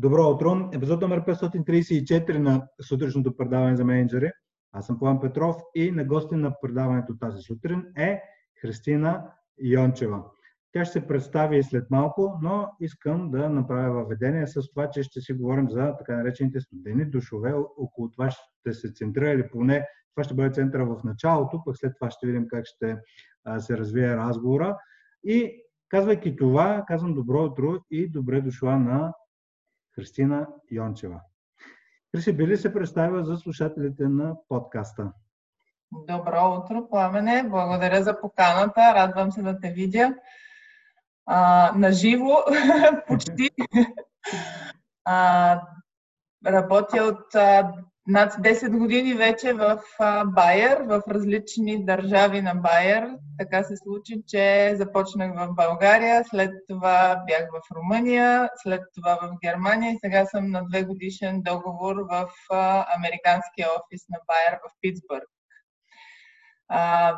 Добро утро! Епизод номер 534 на сутрешното предаване за менеджери. Аз съм План Петров и на гости на предаването тази сутрин е Христина Йончева. Тя ще се представи след малко, но искам да направя въведение с това, че ще си говорим за така наречените студени душове. Около това ще се центрира или поне това ще бъде центъра в началото, пък след това ще видим как ще се развие разговора. И казвайки това, казвам добро утро и добре дошла на Христина Йончева. Хриси, би ли се представила за слушателите на подкаста? Добро утро, Пламене. Благодаря за поканата. Радвам се да те видя. А, наживо, почти. А, работя от а, над 10 години вече в Байер, в различни държави на Байер. Така се случи, че започнах в България, след това бях в Румъния, след това в Германия и сега съм на две годишен договор в американския офис на Байер в Питсбърг.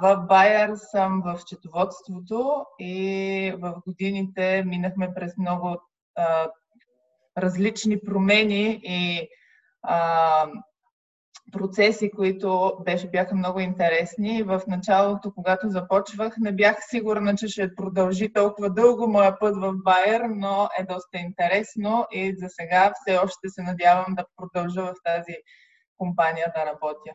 В Байер съм в четоводството и в годините минахме през много различни промени и процеси, които беше, бяха много интересни. В началото, когато започвах, не бях сигурна, че ще продължи толкова дълго моя път в Байер, но е доста интересно и за сега все още се надявам да продължа в тази компания да работя.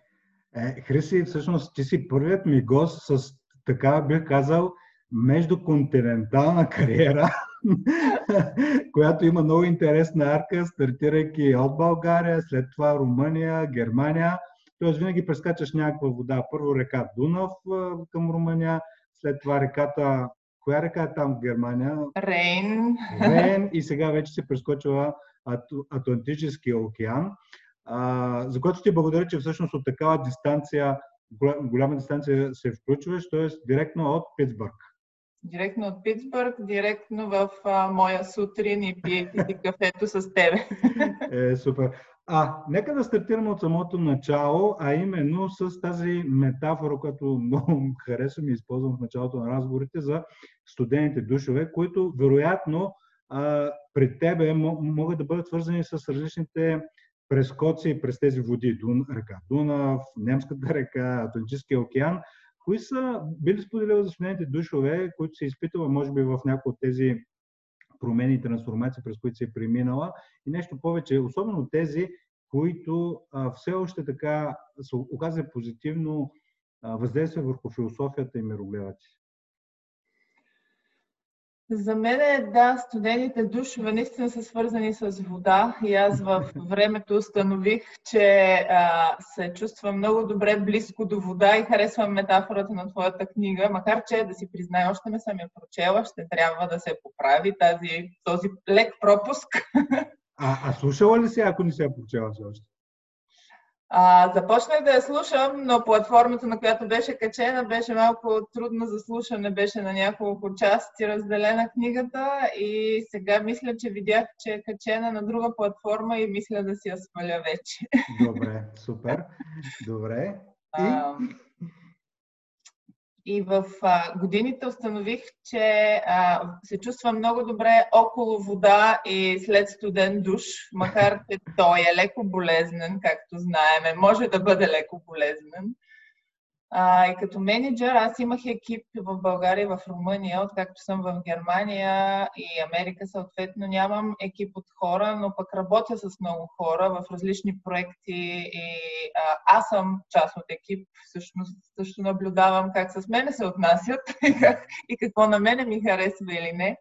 Е, Хриси, всъщност ти си първият ми гост с така бих казал междуконтинентална кариера, която има много интересна арка, стартирайки от България, след това Румъния, Германия. Тоест винаги прескачаш някаква вода. Първо река Дунав към Румъния, след това реката Коя река е там в Германия? Рейн. Рейн и сега вече се прескочила Атлантическия океан. А, за което ти благодаря, че всъщност от такава дистанция, голяма дистанция се включваш, т.е. директно от Питсбърг. Директно от Питсбърг, директно в а, моя сутрин и пиете кафето с тебе. Е, супер. А, нека да стартираме от самото начало, а именно с тази метафора, която много харесвам и използвам в началото на разговорите за студените душове, които вероятно а, пред тебе могат да бъдат свързани с различните прескоци през тези води. Дун, река Дунав, Немската река, Атлантическия океан. Кои са били споделили за студените душове, които се изпитала, може би, в някои от тези промени и трансформации, през които се е преминала и нещо повече, особено тези, които а, все още така са оказали позитивно а, въздействие върху философията и мирогледата си? За мен е, да, студените душове наистина са свързани с вода и аз в времето установих, че а, се чувствам много добре близко до вода и харесвам метафората на твоята книга, макар че да си призная, още не съм я прочела, ще трябва да се поправи тази, този лек пропуск. А, а слушала ли си, ако не се я прочела все още? А, започнах да я слушам, но платформата, на която беше качена, беше малко трудна за слушане, беше на няколко части разделена книгата и сега мисля, че видях, че е качена на друга платформа и мисля да си я сваля вече. Добре, супер. Добре. И... А, и в а, годините установих, че а, се чувствам много добре около вода и след студен душ, макар че той е леко болезнен, както знаеме. Може да бъде леко болезнен. А, и като менеджер аз имах екип в България и в Румъния, откакто съм в Германия и Америка съответно нямам екип от хора, но пък работя с много хора в различни проекти и а, аз съм част от екип, всъщност също наблюдавам как с мене се отнасят и, как, и какво на мене ми харесва или не.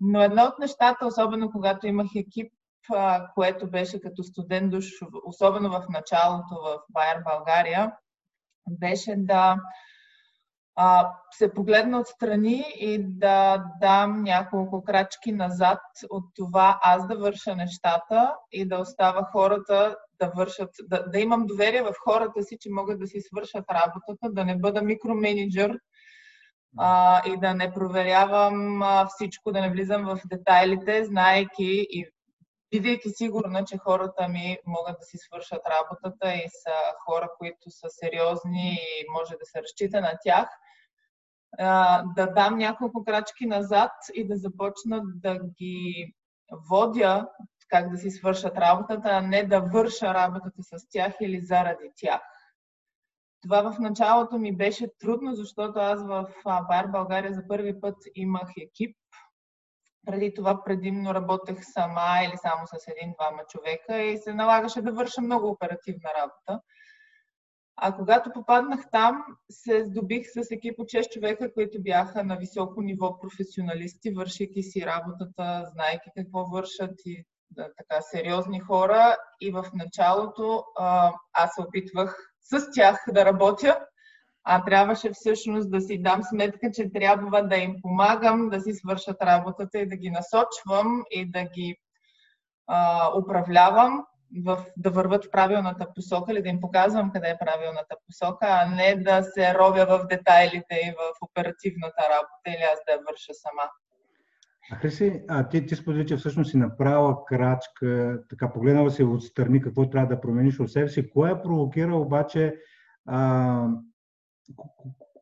Но едно от нещата, особено когато имах екип, което беше като студент душ, особено в началото в Байер България, беше да а, се погледна отстрани и да дам няколко крачки назад от това аз да върша нещата и да остава хората да вършат, да, да имам доверие в хората си, че могат да си свършат работата, да не бъда микроменеджер а, и да не проверявам а, всичко, да не влизам в детайлите, знаеки и бидейки сигурна, че хората ми могат да си свършат работата и са хора, които са сериозни и може да се разчита на тях, да дам няколко крачки назад и да започна да ги водя, как да си свършат работата, а не да върша работата с тях или заради тях. Това в началото ми беше трудно, защото аз в Бар България за първи път имах екип. Преди това предимно работех сама или само с един-двама човека и се налагаше да върша много оперативна работа. А когато попаднах там, се здобих с екип от 6 човека, които бяха на високо ниво професионалисти, вършики си работата, знайки какво вършат и да, така сериозни хора. И в началото а, аз се опитвах с тях да работя, а трябваше всъщност да си дам сметка, че трябва да им помагам да си свършат работата и да ги насочвам и да ги а, управлявам в, да върват в правилната посока или да им показвам къде е правилната посока, а не да се робя в детайлите и в оперативната работа или аз да я върша сама. А Хриси, а ти, ти сподели, че всъщност си направила крачка, така погледнала си отстрани какво трябва да промениш от себе си. Кое е провокира обаче, а,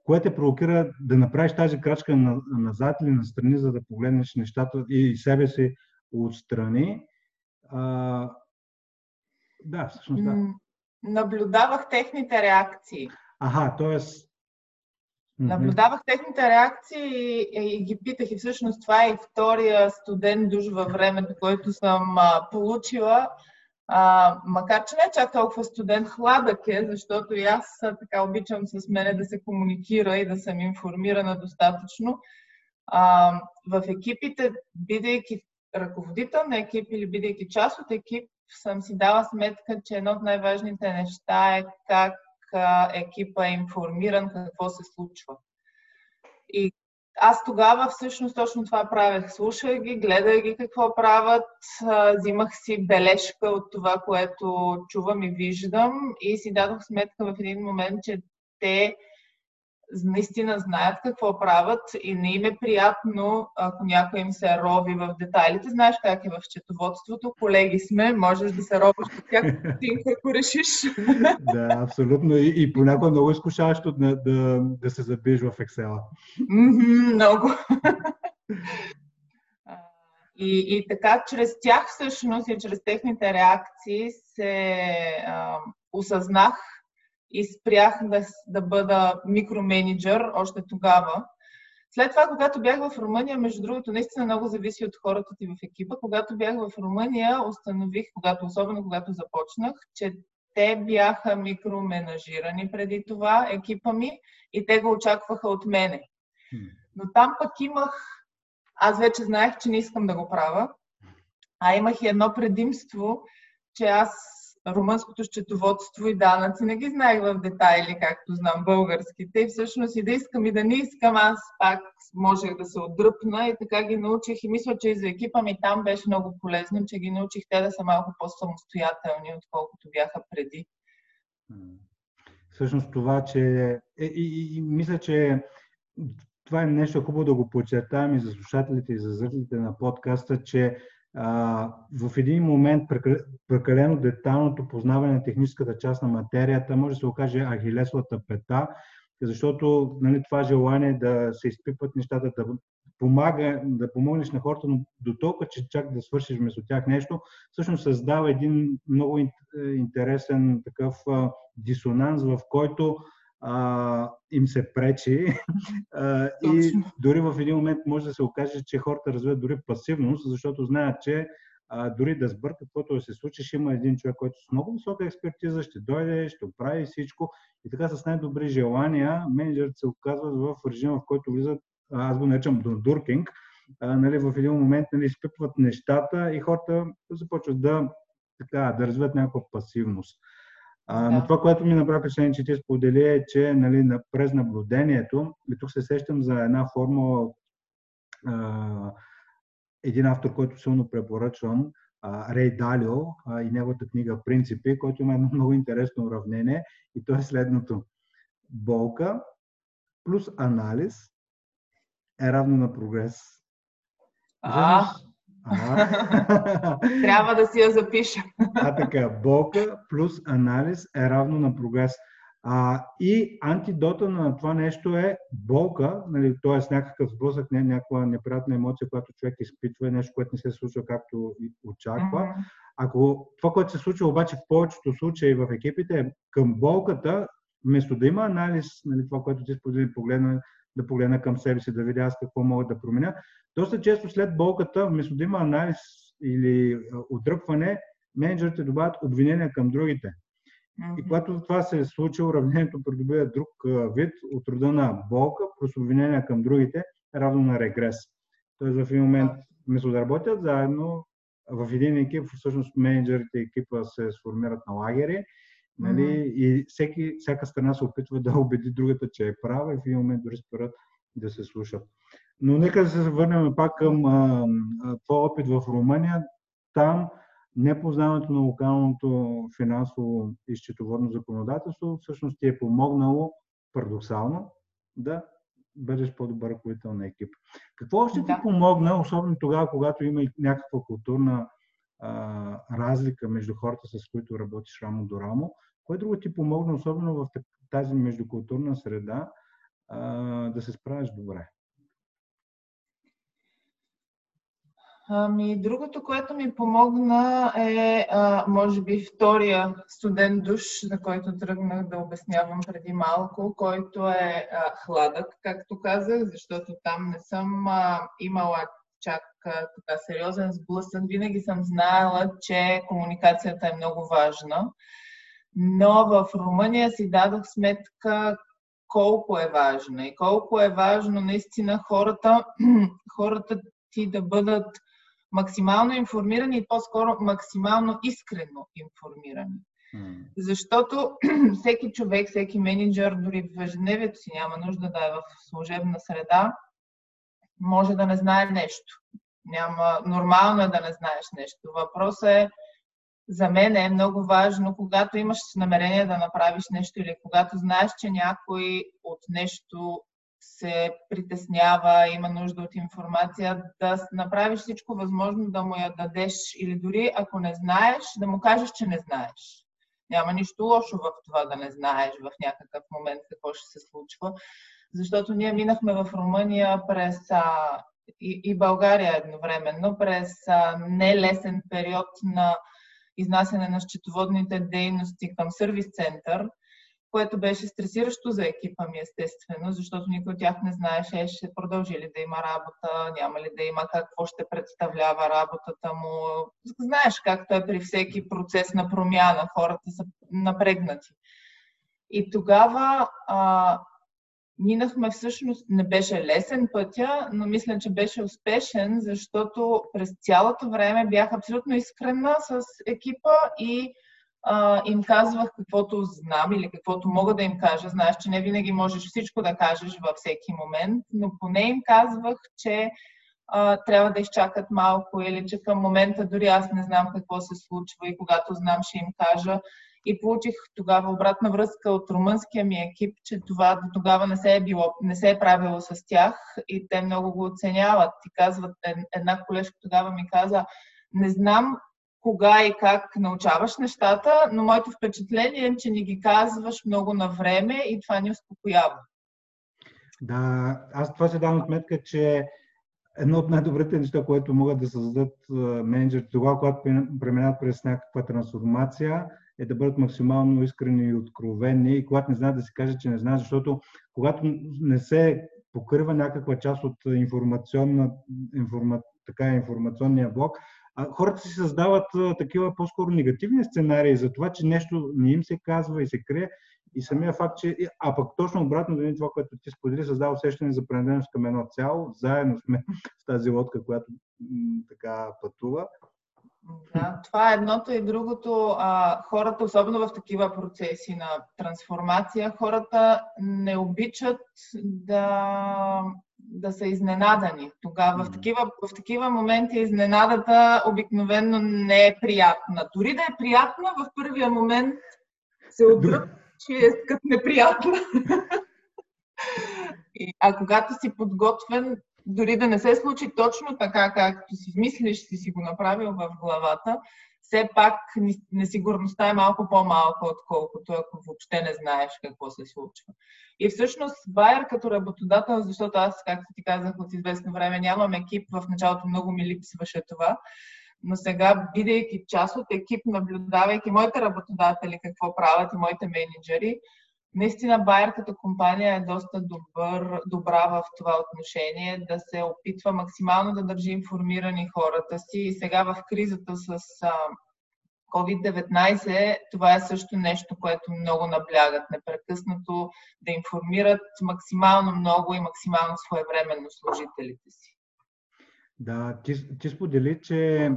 кое те провокира да направиш тази крачка назад или настрани, за да погледнеш нещата и себе си отстрани? А, да, всъщност да. Наблюдавах техните реакции. Ага, т.е. Наблюдавах техните реакции и, и ги питах. И всъщност това е втория студент душ във времето, който съм а, получила. А, макар, че не е чак толкова студент, хладък е, защото и аз така обичам с мене да се комуникира и да съм информирана достатъчно. А, в екипите, бидейки ръководител на екип или бидейки част от екип, съм си дала сметка, че едно от най-важните неща е как екипа е информиран какво се случва. И аз тогава всъщност точно това правех. Слушах ги, гледах ги какво правят, взимах си бележка от това, което чувам и виждам и си дадох сметка в един момент, че те наистина знаят какво правят и не им е приятно, ако някой им се рови в детайлите. Знаеш как е в четоводството, колеги сме, можеш да се робиш от тях, ако решиш. Да, абсолютно. И, и понякога много изкушаващо да, да, да се забиеш в. Mm-hmm, много. И, и така, чрез тях всъщност и чрез техните реакции се а, осъзнах и спрях да, да бъда микроменеджер още тогава. След това, когато бях в Румъния, между другото, наистина много зависи от хората ти в екипа. Когато бях в Румъния, установих, когато, особено когато започнах, че те бяха микроменажирани преди това, екипа ми, и те го очакваха от мене. Но там пък имах, аз вече знаех, че не искам да го правя, а имах и едно предимство, че аз румънското счетоводство и данъци не ги знаех в детайли, както знам българските. И всъщност и да искам и да не искам, аз пак можех да се отдръпна и така ги научих. И мисля, че и за екипа ми там беше много полезно, че ги научих те да са малко по-самостоятелни, отколкото бяха преди. Всъщност това, че... И, е, и, и мисля, че това е нещо хубаво да го подчертаем и за слушателите, и за зрителите на подкаста, че в един момент прекалено деталното познаване на техническата част на материята може да се окаже ахилесовата пета, защото нали, това желание да се изпипват нещата, да, помага, да помогнеш на хората, но до толкова, че чак да свършиш вместо тях нещо, всъщност създава един много интересен такъв дисонанс, в който а, им се пречи. А, и дори в един момент може да се окаже, че хората развиват дори пасивност, защото знаят, че а, дори да сбъркат каквото да се случи, ще има един човек, който с много висока експертиза ще дойде, ще оправи всичко. И така с най-добри желания менеджерите се оказват в режим, в който влизат, аз го наричам дуркинг, нали, в един момент нали, изпипват нещата и хората започват да, така, да развиват някаква пасивност. А, да. Но това, което ми направи впечатление, че ти сподели е, че нали, през наблюдението, и тук се сещам за една формула, а, един автор, който силно препоръчвам, а, Рей Далио а, и неговата книга Принципи, който има едно много интересно уравнение и то е следното. Болка плюс анализ е равно на прогрес. А, Трябва да си я запиша. А така, болка плюс анализ е равно на прогрес. А, и антидота на това нещо е болка, нали, т.е. някакъв сблъсък, не, някаква неприятна емоция, която човек изпитва, е нещо, което не се случва както очаква. Mm-hmm. Ако това, което се случва обаче в повечето случаи в екипите е към болката, вместо да има анализ, нали, това, което ти сподели, погледна, да погледна към себе си, да видя аз какво мога да променя, доста често след болката, вместо да има анализ или отдръпване, менеджерите добавят обвинения към другите. И когато това се е случило, уравнението придобива друг вид от рода на болка, плюс обвинения към другите, равно на регрес. Тоест в един момент, вместо да работят заедно, в един екип, всъщност менеджерите и екипа се сформират на лагери, нали, mm-hmm. и всеки, всяка страна се опитва да убеди другата, че е права и в един момент дори спират да се слушат. Но нека да се върнем пак към а, опит в Румъния. Там непознаването на локалното финансово и счетоводно законодателство всъщност ти е помогнало парадоксално да бъдеш по-добър ръководител на екип. Какво още да. ти помогна, особено тогава, когато има и някаква културна а, разлика между хората, с които работиш рамо до рамо? Кое друго ти помогна, особено в тази междукултурна среда, а, да се справиш добре? Ами, другото, което ми помогна е, а, може би, втория студент душ, за който тръгнах да обяснявам преди малко, който е а, хладък, както казах, защото там не съм а, имала чак така сериозен сблъсък. Винаги съм знаела, че комуникацията е много важна. Но в Румъния си дадох сметка колко е важна и колко е важно наистина хората, хората ти да бъдат максимално информирани и по-скоро максимално искрено информирани. Mm. Защото всеки човек, всеки менеджер, дори в ежедневието си няма нужда да е в служебна среда, може да не знае нещо. Няма, нормално е да не знаеш нещо. Въпросът е, за мен е много важно, когато имаш намерение да направиш нещо или когато знаеш, че някой от нещо се притеснява, има нужда от информация, да направиш всичко възможно да му я дадеш или дори ако не знаеш, да му кажеш, че не знаеш. Няма нищо лошо в това да не знаеш в някакъв момент какво ще се случва, защото ние минахме в Румъния през а, и, и България едновременно през а, нелесен период на изнасяне на счетоводните дейности към сервис център – което беше стресиращо за екипа ми, естествено, защото никой от тях не знаеше, ще продължи ли да има работа, няма ли да има, какво ще представлява работата му. Знаеш както е при всеки процес на промяна, хората са напрегнати. И тогава а, минахме всъщност, не беше лесен пътя, но мисля, че беше успешен, защото през цялото време бях абсолютно искрена с екипа и а, им казвах каквото знам или каквото мога да им кажа. Знаеш, че не винаги можеш всичко да кажеш във всеки момент, но поне им казвах, че а, трябва да изчакат малко или че към момента дори аз не знам какво се случва и когато знам ще им кажа. И получих тогава обратна връзка от румънския ми екип, че това до тогава не се е, било, не се е правило с тях и те много го оценяват. И казват, една колежка тогава ми каза, не знам кога и как научаваш нещата, но моето впечатление е, че ни ги казваш много на време и това ни успокоява. Да, аз това се давам сметка, че едно от най-добрите неща, което могат да създадат менеджерите тогава, когато преминават през някаква трансформация, е да бъдат максимално искрени и откровени и когато не знаят да си кажат, че не знаят, защото когато не се покрива някаква част от информационна, информа, така, информационния блок, хората си създават такива по-скоро негативни сценарии за това, че нещо не им се казва и се крие. И самия факт, че... А пък точно обратно да това, което ти сподели, създава усещане за принадлежност към едно цяло. Заедно сме в тази лодка, която м- така пътува. Да, това е едното и другото. А, хората, особено в такива процеси на трансформация, хората не обичат да да са изненадани. Тогава в такива, в такива моменти изненадата обикновено не е приятна. Дори да е приятна, в първия момент се отдръп, че е като неприятна. а когато си подготвен, дори да не се случи точно така, както си мислиш, си си го направил в главата, все пак несигурността е малко по-малка, отколкото ако въобще не знаеш какво се случва. И всъщност Байер като работодател, защото аз, както ти казах от известно време, нямам екип, в началото много ми липсваше това, но сега, бидейки част от екип, наблюдавайки моите работодатели какво правят и моите менеджери, наистина Байер като компания е доста добър, добра в това отношение, да се опитва максимално да държи информирани хората си. И сега в кризата с COVID-19, това е също нещо, което много наблягат. Непрекъснато да информират максимално много и максимално своевременно служителите си. Да, ти, ти сподели, че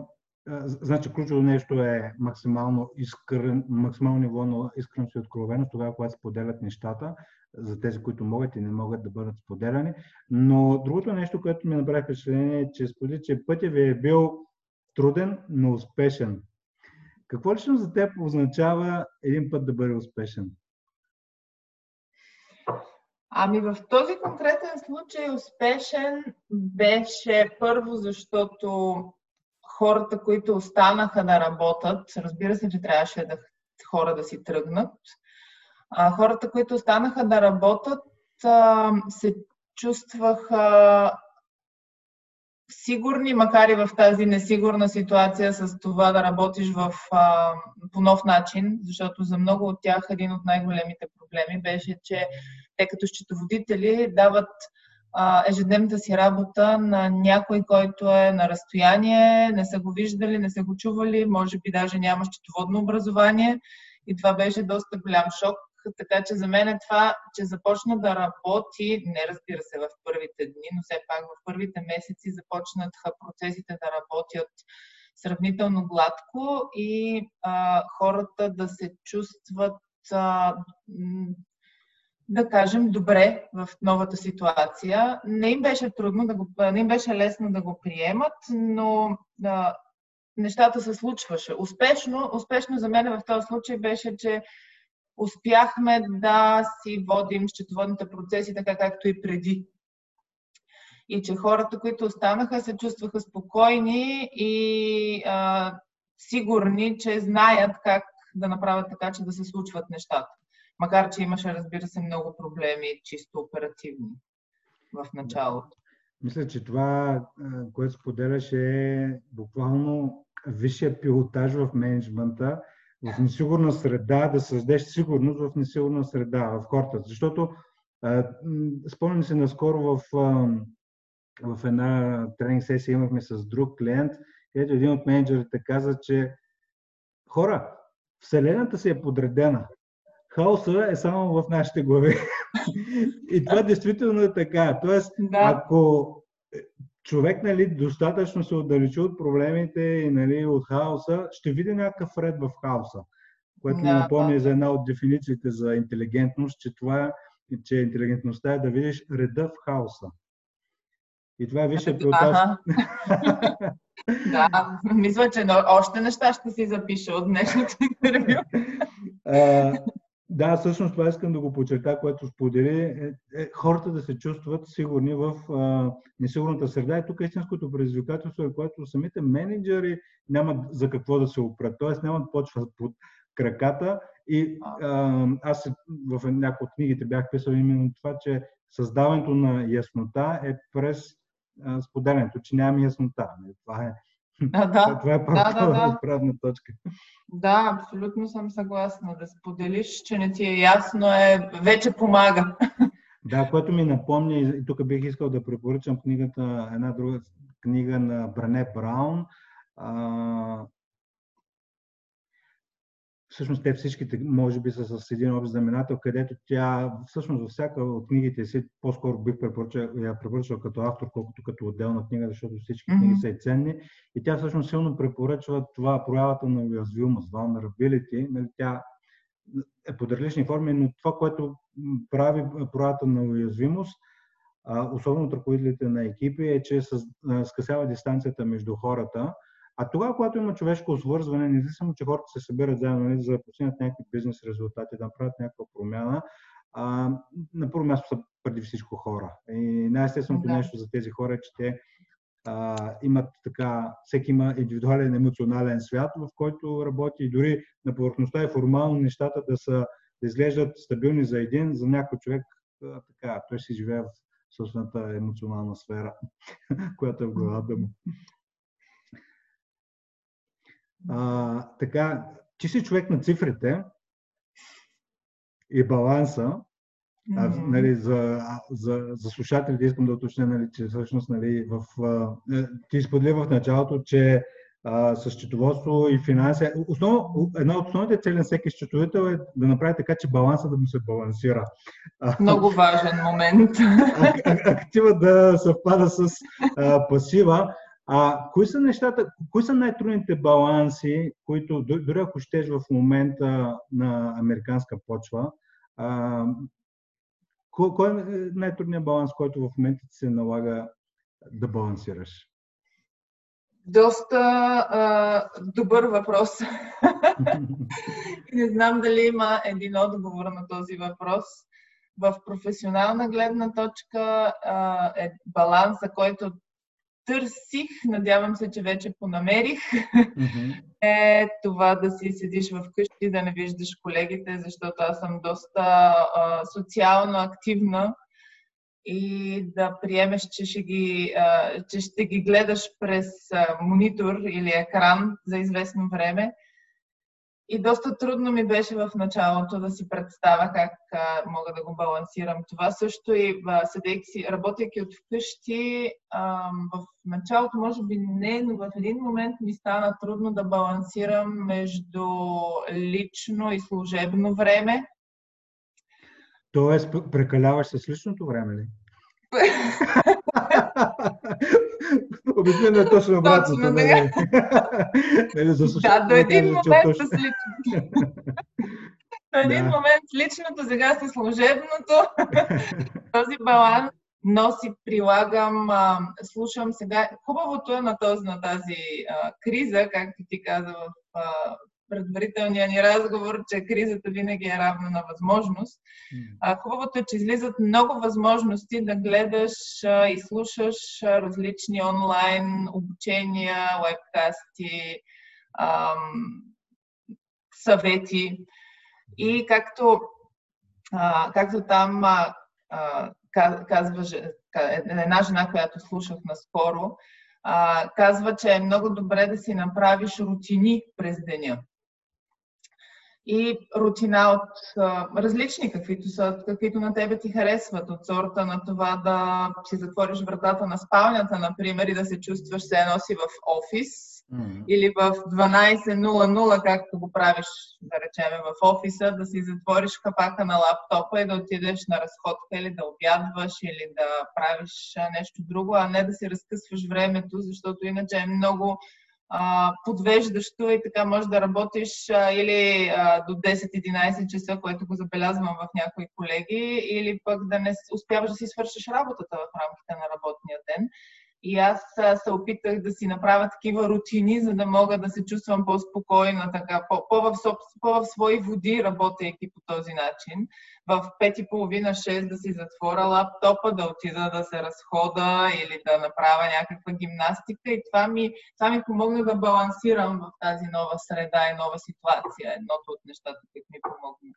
Значи ключово нещо е максимално, искрен, максимално ниво на искреност и откровеност, тогава, когато споделят нещата, за тези, които могат и не могат да бъдат споделяни. Но другото нещо, което ми направи впечатление е, че сподели, че пътя ви е бил труден, но успешен. Какво лично за теб означава един път да бъде успешен? Ами в този конкретен случай успешен беше първо, защото хората, които останаха да работят, разбира се, че трябваше да хора да си тръгнат, а, хората, които останаха да работят, а, се чувстваха сигурни, макар и в тази несигурна ситуация с това да работиш в, а, по нов начин, защото за много от тях един от най-големите проблеми беше, че те като счетоводители дават а, ежедневната си работа на някой, който е на разстояние, не са го виждали, не са го чували, може би даже няма счетоводно образование и това беше доста голям шок. Така че за мен е това, че започна да работи, не разбира се в първите дни, но все пак в първите месеци започнаха процесите да работят сравнително гладко и а, хората да се чувстват а, да кажем, добре в новата ситуация. Не им беше трудно да го, не им беше лесно да го приемат, но а, нещата се случваше. Успешно, успешно за мен в този случай беше, че успяхме да си водим счетоводните процеси така както и преди. И че хората, които останаха, се чувстваха спокойни и а, сигурни, че знаят как да направят така, че да се случват нещата. Макар, че имаше, разбира се, много проблеми, чисто оперативни в началото. Мисля, че това, което споделяш е буквално висшия пилотаж в менеджмента, в несигурна среда, да създадеш сигурност в несигурна среда, в хората. Защото спомням се наскоро в, в една тренинг сесия имахме с друг клиент, където един от менеджерите каза, че хора, Вселената си е подредена хаоса е само в нашите глави. и това действително е така. Тоест, да. ако човек нали, достатъчно се отдалечи от проблемите и нали, от хаоса, ще види някакъв ред в хаоса. Което да, ми напомня да. за една от дефинициите за интелигентност, че това че интелигентността е да видиш реда в хаоса. И това е висше пилотаж. да, мисля, че още неща ще си запиша от днешното интервю. Да, всъщност това искам да го подчерта, което сподели, е, е хората да се чувстват сигурни в а, несигурната среда. И тук истинското предизвикателство е, което самите менеджери нямат за какво да се опрат, т.е. нямат почва под краката. И а, аз в някои от книгите бях писал именно това, че създаването на яснота е през споделянето, че нямаме яснота. Това е а, да. Това е да, да, да. правна точка. Да, абсолютно съм съгласна. Да споделиш, че не ти е ясно, е, вече помага. Да, което ми напомня, и тук бих искал да препоръчам книгата, една друга книга на Бране Браун, всъщност те всичките, може би, са с един общ знаменател, където тя, всъщност, във всяка от книгите си, по-скоро бих я препоръчал като автор, колкото като отделна книга, защото всички mm-hmm. книги са и ценни. И тя всъщност силно препоръчва това проявата на уязвимост, vulnerability. Нали, тя е под различни форми, но това, което прави проявата на уязвимост, особено от ръководителите на екипи, е, че скъсява дистанцията между хората а тогава, когато има човешко свързване, независимо, че хората се събират заедно нали, за да постигнат някакви бизнес резултати, да направят някаква промяна, а, на първо място са преди всичко хора. И най-естественото да. нещо за тези хора е, че те а, имат така, всеки има индивидуален емоционален свят, в който работи и дори на повърхността е формално нещата да са да изглеждат стабилни за един, за някой човек а, така, той си живее в собствената емоционална сфера, която е в главата му. А, така, ти си човек на цифрите и баланса, а, нали, за, за, за слушателите искам да уточня, нали, че всъщност нали, в, а, е, ти сподели в началото, че а, с счетоводство и финанси. Основно, една от основните цели на всеки счетоводител е да направи така, че баланса да му се балансира. Много важен момент. Актива да съвпада с а, пасива. А кои са нещата, кои са най-трудните баланси, които, дори ако щеш в момента на американска почва, а, кой, е най-трудният баланс, който в момента ти се налага да балансираш? Доста а, добър въпрос. Не знам дали има един отговор на този въпрос. В професионална гледна точка а, е баланса, който търсих, надявам се, че вече понамерих, е това да си седиш вкъщи, да не виждаш колегите, защото аз съм доста а, социално активна. И да приемеш, че ще ги, а, че ще ги гледаш през а, монитор или екран за известно време. И доста трудно ми беше в началото да си представя как а, мога да го балансирам. Това също и седейки си, работейки от вкъщи, а, в началото може би не, но в един момент ми стана трудно да балансирам между лично и служебно време. Тоест, прекаляваш с личното време ли? Обикновено е точно обратното. Точно, нали? нали, за да, до един момент с личното. До един момент личното, сега си служебното. Този баланс но си прилагам, а, слушам сега. Хубавото е на, този, на тази а, криза, както ти каза в а, предварителния ни разговор, че кризата винаги е равна на възможност. А, хубавото е, че излизат много възможности да гледаш а, и слушаш а, различни онлайн обучения, вебкасти, а, съвети. И както, а, както там а, а, казва една жена, която слушах наскоро, а, казва, че е много добре да си направиш рутини през деня и рутина от а, различни, каквито са, каквито на тебе ти харесват, от сорта на това да си затвориш вратата на спалнята, например, и да се чувстваш се едно си в офис, mm-hmm. или в 12.00, както го правиш, да речеме, в офиса, да си затвориш капака на лаптопа и да отидеш на разходка или да обядваш, или да правиш нещо друго, а не да си разкъсваш времето, защото иначе е много подвеждащо и така можеш да работиш а, или а, до 10-11 часа, което го забелязвам в някои колеги, или пък да не успяваш да си свършиш работата в рамките на работния ден. И аз се опитах да си направя такива рутини, за да мога да се чувствам по-спокойна, така, по-в, по-в свои води, работейки по този начин. В пет и половина, шест да си затворя лаптопа, да отида да се разхода или да направя някаква гимнастика. И това ми, това ми помогна да балансирам в тази нова среда и нова ситуация. Едното от нещата, които ми помогна.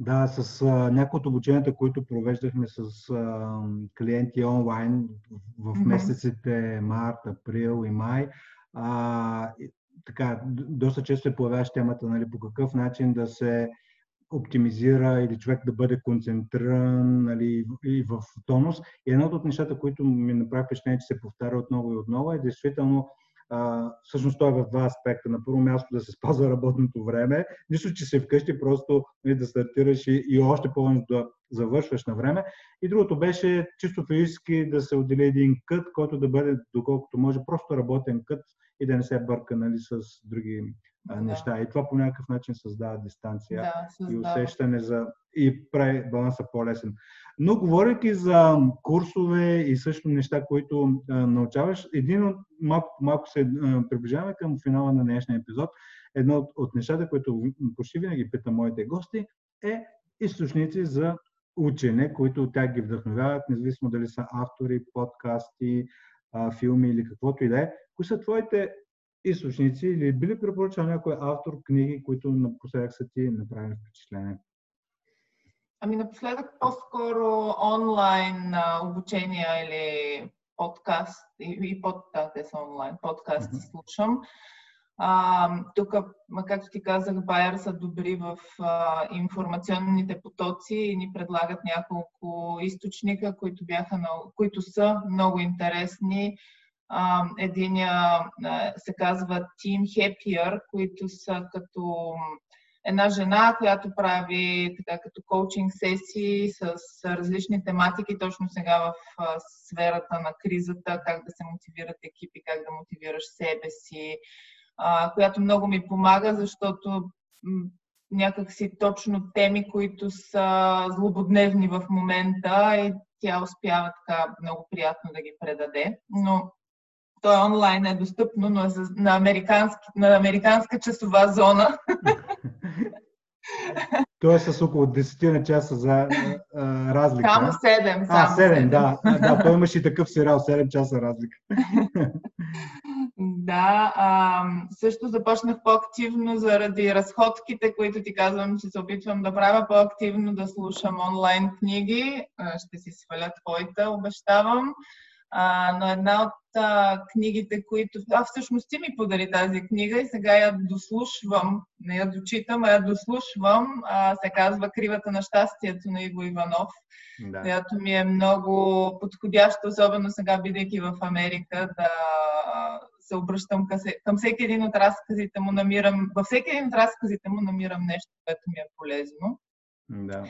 Да, с а, някои от обученията, които провеждахме с а, клиенти онлайн в mm-hmm. месеците март, април и май, а, така, доста често се появяваш темата, нали, по какъв начин да се оптимизира или човек да бъде концентриран нали, и в тонус. И едното от нещата, които ми направи впечатление, че се повтаря отново и отново, е действително а, всъщност той е в два аспекта. На първо място да се спазва работното време, нищо, че се вкъщи, просто нали, да стартираш и, и още повече да завършваш на време. И другото беше чисто физически да се отдели един кът, който да бъде, доколкото може, просто работен кът и да не се бърка нали, с други да. неща. И това по някакъв начин създава дистанция да, създава. и усещане за... и прави баланса по-лесен. Но говоряки за курсове и също неща, които а, научаваш, един от малко малко се а, приближаваме към финала на днешния епизод. Едно от, от нещата, които почти винаги питам моите гости, е източници за учене, които тя ги вдъхновяват, независимо дали са автори, подкасти, филми или каквото и да е. Кои са твоите източници или би ли препоръчал някой автор книги, които напоследък са ти направили впечатление? Ами напоследък по-скоро онлайн обучения или подкаст и, и под, да, те са онлайн, подкасти mm-hmm. слушам. А, тук, както ти казах, Байер са добри в а, информационните потоци и ни предлагат няколко източника, които, бяха, които са много интересни. Единия се казва Team Happier, които са като една жена, която прави така като коучинг сесии с различни тематики, точно сега в сферата на кризата, как да се мотивират екипи, как да мотивираш себе си, която много ми помага, защото някакси точно теми, които са злободневни в момента и тя успява така много приятно да ги предаде. Но то е онлайн е достъпно, но е на, американски, на американска часова зона. То е с около 10 на часа за а, разлика. Само 7. а, 7, 7. да. да. Той имаше и такъв сериал, 7 часа разлика. да, а, също започнах по-активно заради разходките, които ти казвам, че се опитвам да правя по-активно, да слушам онлайн книги. Ще си сваля твоите, обещавам. А, но една от а, книгите, които... А, всъщност ти ми подари тази книга и сега я дослушвам, не я дочитам, а я дослушвам. А, се казва Кривата на щастието на Иво Иванов, да. която ми е много подходяща, особено сега, бидейки в Америка, да се обръщам към всеки един от разказите му, намирам, във всеки един от разказите му намирам нещо, което ми е полезно. Да.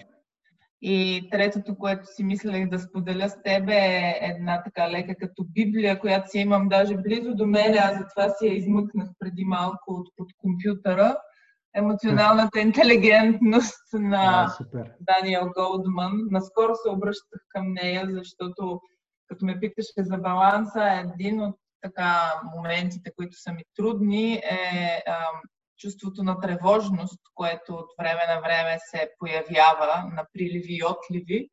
И третото, което си мислех да споделя с тебе е една така лека като Библия, която си имам даже близо до мен, аз затова си я измъкнах преди малко от под компютъра. Емоционалната интелигентност на а, Даниел Голдман. Наскоро се обръщах към нея, защото като ме питаше за баланса, един от така моментите, които са ми трудни е чувството на тревожност, което от време на време се появява на приливи и отливи.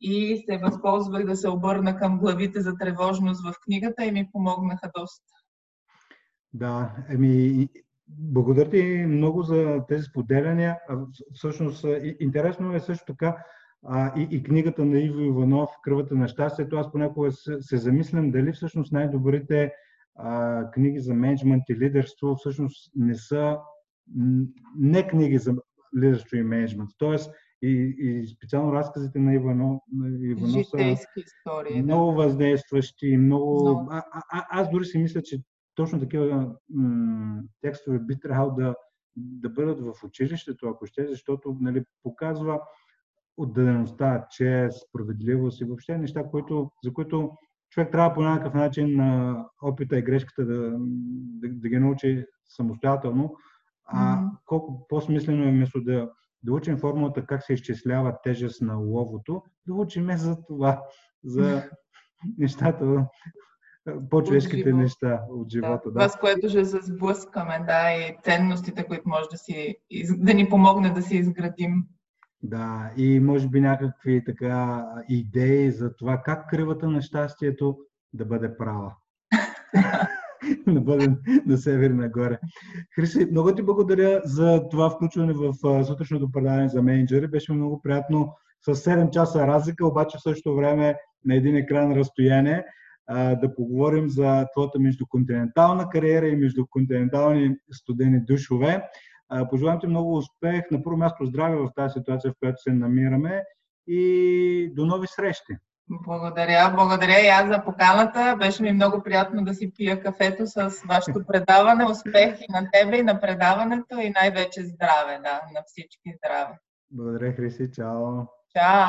И се възползвах да се обърна към главите за тревожност в книгата и ми помогнаха доста. Да, еми, благодаря ти много за тези споделяния. Всъщност, интересно е също така а, и, и книгата на Иво Иванов Кръвата на щастието. Аз понякога се, се замислям дали всъщност най-добрите а, книги за менеджмент и лидерство всъщност не са не книги за лидерство и менеджмент. Тоест, и, и специално разказите на Ивано, на Ивано са истории, много да. въздействащи, много... А, а, а, аз дори си мисля, че точно такива м- текстове би трябвало да, да бъдат в училището, ако ще, защото нали, показва отдадеността, чест, справедливост и въобще неща, които, за които човек трябва по някакъв начин на опита и грешката да, да, да ги научи самостоятелно. А mm-hmm. колко по-смислено е вместо да, да учим формулата как се изчислява тежест на ловото, да учим за това, за нещата, по-човешките неща от живота. Да, да. Това, с което ще се сблъскаме, да, и ценностите, които може да, си, да ни помогне да си изградим да, и може би някакви така идеи за това как кривата на щастието да бъде права. да бъде на север нагоре. Хриси, много ти благодаря за това включване в сутрешното предаване за менеджери. Беше много приятно с 7 часа разлика, обаче в същото време на един екран разстояние да поговорим за твоята междуконтинентална кариера и междуконтинентални студени душове. Пожелавам ти много успех. На първо място здраве в тази ситуация, в която се намираме и до нови срещи. Благодаря, благодаря и аз за поканата. Беше ми много приятно да си пия кафето с вашето предаване. Успех и на тебе, и на предаването, и най-вече здраве, да, на всички здраве. Благодаря, Хриси. Чао. Чао.